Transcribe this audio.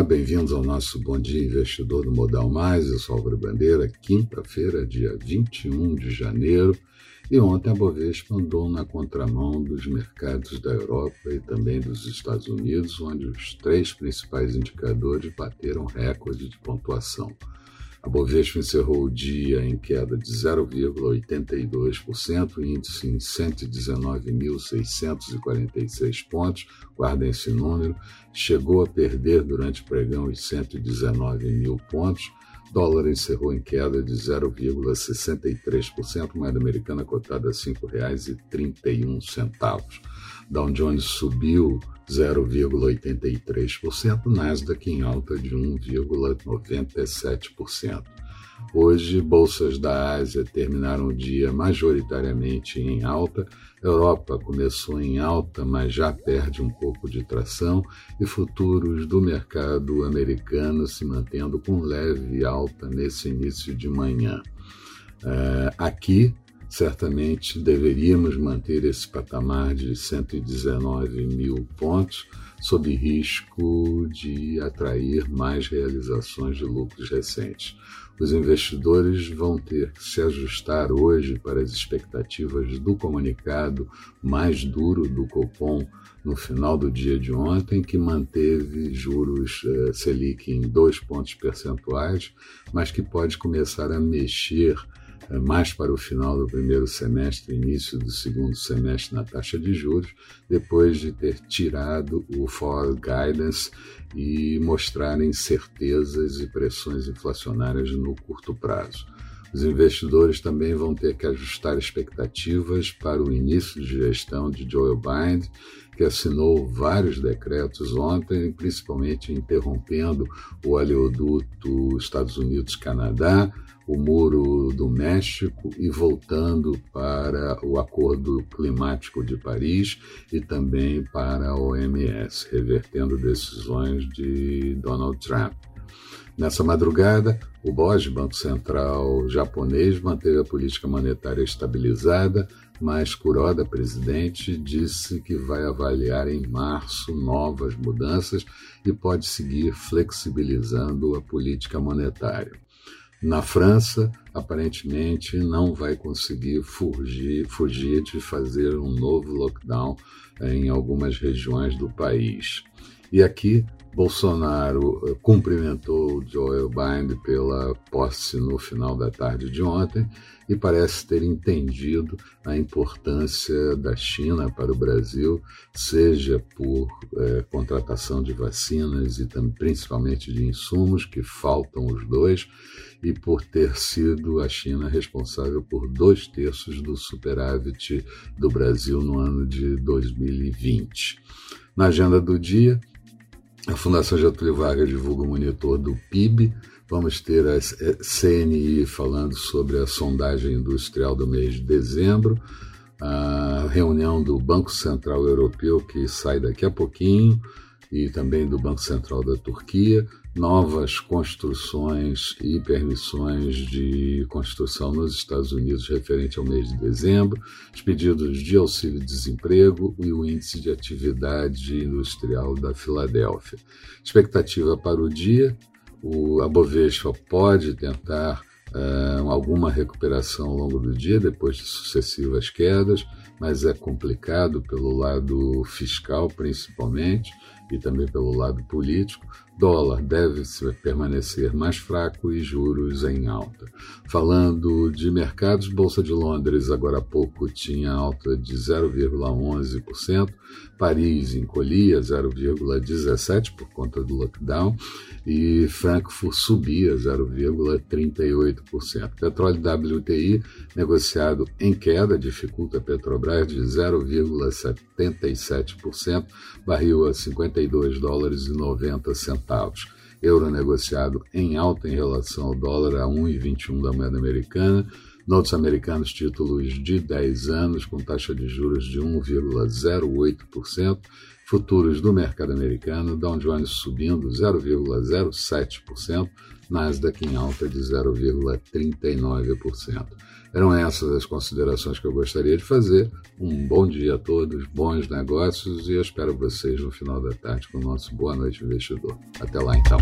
Olá, bem-vindos ao nosso Bom Dia Investidor do Modal Mais. Eu sou Álvaro Bandeira, quinta-feira, dia 21 de janeiro. E ontem a Bovespa andou na contramão dos mercados da Europa e também dos Estados Unidos, onde os três principais indicadores bateram recorde de pontuação. A Bovespa encerrou o dia em queda de 0,82%, o índice em 119.646 pontos, guardem esse número, chegou a perder durante o pregão os 119 mil pontos, dólar encerrou em queda de 0,63%, moeda americana cotada a R$ 5,31. Dow Jones subiu 0,83%, Nasdaq em alta de 1,97%. Hoje, bolsas da Ásia terminaram o dia majoritariamente em alta. Europa começou em alta, mas já perde um pouco de tração, e futuros do mercado americano se mantendo com leve alta nesse início de manhã. Uh, aqui, certamente deveríamos manter esse patamar de 119 mil pontos, sob risco de atrair mais realizações de lucros recentes. Os investidores vão ter que se ajustar hoje para as expectativas do comunicado mais duro do Copom no final do dia de ontem, que manteve juros eh, Selic em dois pontos percentuais, mas que pode começar a mexer mais para o final do primeiro semestre, início do segundo semestre na taxa de juros, depois de ter tirado o forward guidance e mostrarem certezas e pressões inflacionárias no curto prazo. Os investidores também vão ter que ajustar expectativas para o início de gestão de Joe Biden, que assinou vários decretos ontem, principalmente interrompendo o oleoduto Estados Unidos-Canadá, o Muro do México e voltando para o Acordo Climático de Paris e também para a OMS, revertendo decisões de Donald Trump. Nessa madrugada, o BOJ, Banco Central japonês, manteve a política monetária estabilizada, mas Kuroda, presidente, disse que vai avaliar em março novas mudanças e pode seguir flexibilizando a política monetária. Na França, aparentemente, não vai conseguir fugir, fugir de fazer um novo lockdown em algumas regiões do país. E aqui, Bolsonaro eh, cumprimentou Joe Biden pela posse no final da tarde de ontem e parece ter entendido a importância da China para o Brasil, seja por é, contratação de vacinas e também, principalmente de insumos, que faltam os dois, e por ter sido a China responsável por dois terços do superávit do Brasil no ano de 2020. Na agenda do dia, a Fundação Getúlio Vargas divulga o monitor do PIB. Vamos ter a CNI falando sobre a sondagem industrial do mês de dezembro, a reunião do Banco Central Europeu, que sai daqui a pouquinho, e também do Banco Central da Turquia, novas construções e permissões de construção nos Estados Unidos referente ao mês de dezembro, os pedidos de auxílio-desemprego e o índice de atividade industrial da Filadélfia. Expectativa para o dia: o, a Bovespa pode tentar uh, alguma recuperação ao longo do dia, depois de sucessivas quedas, mas é complicado pelo lado fiscal, principalmente, e também pelo lado político. Dólar deve permanecer mais fraco e juros em alta. Falando de mercados, Bolsa de Londres agora há pouco tinha alta de 0,11%, Paris encolhia 0,17% por conta do lockdown e Frankfurt subia 0,38%. Petróleo WTI negociado em queda dificulta a Petrobras de 0,77%, barril a 52 dólares e 90 centavos. Euro negociado em alta em relação ao dólar a 1,21 da moeda americana. Notos americanos, títulos de 10 anos, com taxa de juros de 1,08%. Futuros do mercado americano, Dow Jones subindo 0,07%, Nasdaq em alta de 0,39%. Eram essas as considerações que eu gostaria de fazer. Um bom dia a todos, bons negócios e eu espero vocês no final da tarde com o nosso Boa Noite Investidor. Até lá então.